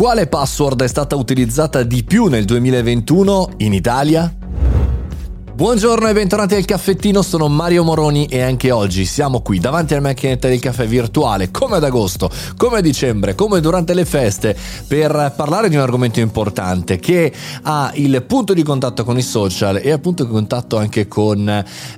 Quale password è stata utilizzata di più nel 2021 in Italia? Buongiorno e bentornati al caffettino, sono Mario Moroni e anche oggi siamo qui davanti alla macchinetta del caffè virtuale, come ad agosto, come a dicembre, come durante le feste, per parlare di un argomento importante che ha il punto di contatto con i social e il punto di contatto anche con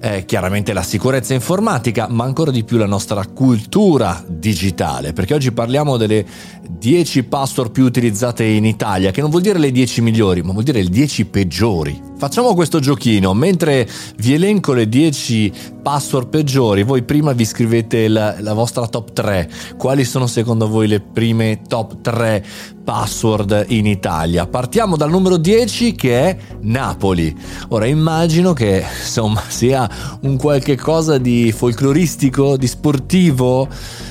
eh, chiaramente la sicurezza informatica, ma ancora di più la nostra cultura digitale, perché oggi parliamo delle 10 password più utilizzate in Italia, che non vuol dire le 10 migliori, ma vuol dire le 10 peggiori. Facciamo questo giochino, mentre vi elenco le 10 password peggiori, voi prima vi scrivete la, la, vostra top 3. Quali sono secondo voi le prime top 3 password in Italia? Partiamo dal numero 10 che è Napoli. Ora immagino che insomma sia un qualche cosa di folcloristico, di sportivo.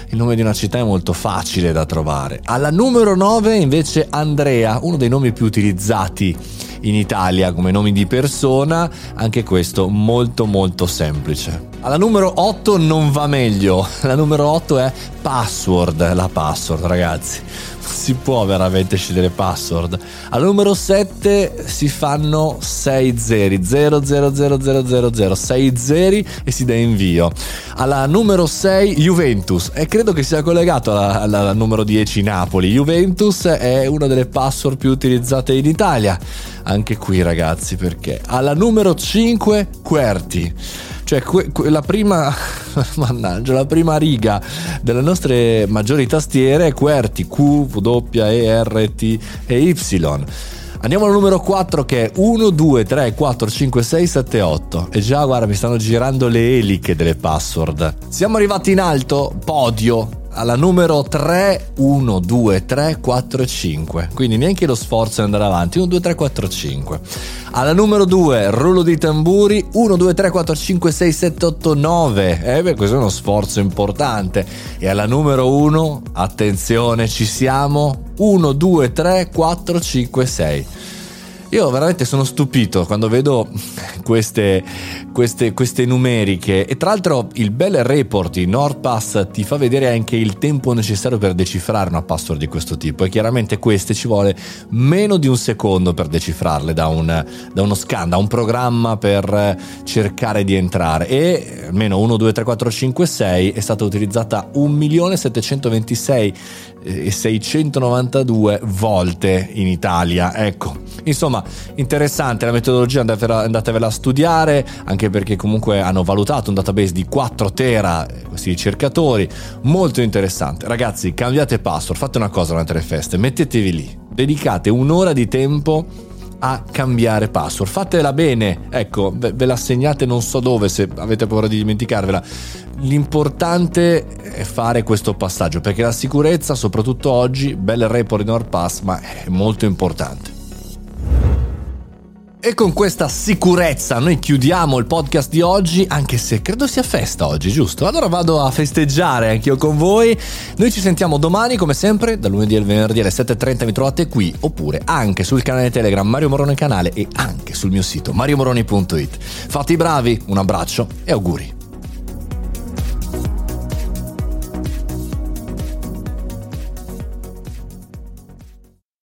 Il nome di una città è molto facile da trovare. Alla numero 9 invece Andrea, uno dei nomi più utilizzati in Italia come nomi di persona, anche questo molto molto semplice. Alla numero 8 non va meglio, la numero 8 è password, la password ragazzi si può veramente scegliere password. Al numero 7 si fanno 6 zeri, 0 0 0 0 0 0, 6 zeri e si dà invio. Alla numero 6 Juventus e credo che sia collegato alla, alla, alla numero 10 Napoli. Juventus è una delle password più utilizzate in Italia. Anche qui ragazzi perché? Alla numero 5 Querti. Cioè, que- que- la prima, mannaggia, la prima riga delle nostre maggiori tastiere è QWERTY, Q, W, E, R, T e Y. Andiamo al numero 4 che è 1, 2, 3, 4, 5, 6, 7, 8. E già, guarda, mi stanno girando le eliche delle password. Siamo arrivati in alto, podio, alla numero 3 1 2 3 4 5 quindi neanche lo sforzo di andare avanti. 1 2 3 4 5 alla numero 2 rullo di tamburi. 1 2 3 4 5 6 7 8 9 eh beh questo è uno sforzo importante. E alla numero 1 attenzione ci siamo. 1 2 3 4 5 6 io veramente sono stupito quando vedo queste, queste, queste, numeriche. E tra l'altro il bel report di NordPass ti fa vedere anche il tempo necessario per decifrare una password di questo tipo. E chiaramente queste ci vuole meno di un secondo per decifrarle da, un, da uno scan, da un programma per cercare di entrare. E almeno 1, 2, 3, 4, 5, 6 è stata utilizzata 1.726 e 692 volte in Italia. Ecco, insomma, interessante la metodologia, andatevela, andatevela, a studiare, anche perché comunque hanno valutato un database di 4 tera, questi ricercatori, molto interessante. Ragazzi, cambiate password, fate una cosa durante le feste, mettetevi lì, dedicate un'ora di tempo a cambiare password. Fatela bene, ecco, ve la segnate non so dove se avete paura di dimenticarvela. L'importante è fare questo passaggio perché la sicurezza, soprattutto oggi, bel report in NordPass, ma è molto importante. E con questa sicurezza noi chiudiamo il podcast di oggi, anche se credo sia festa oggi, giusto? Allora vado a festeggiare anch'io con voi. Noi ci sentiamo domani, come sempre, dal lunedì al venerdì alle 7.30 mi trovate qui, oppure anche sul canale Telegram Mario Morone Canale e anche sul mio sito mariomoroni.it. Fate i bravi, un abbraccio e auguri.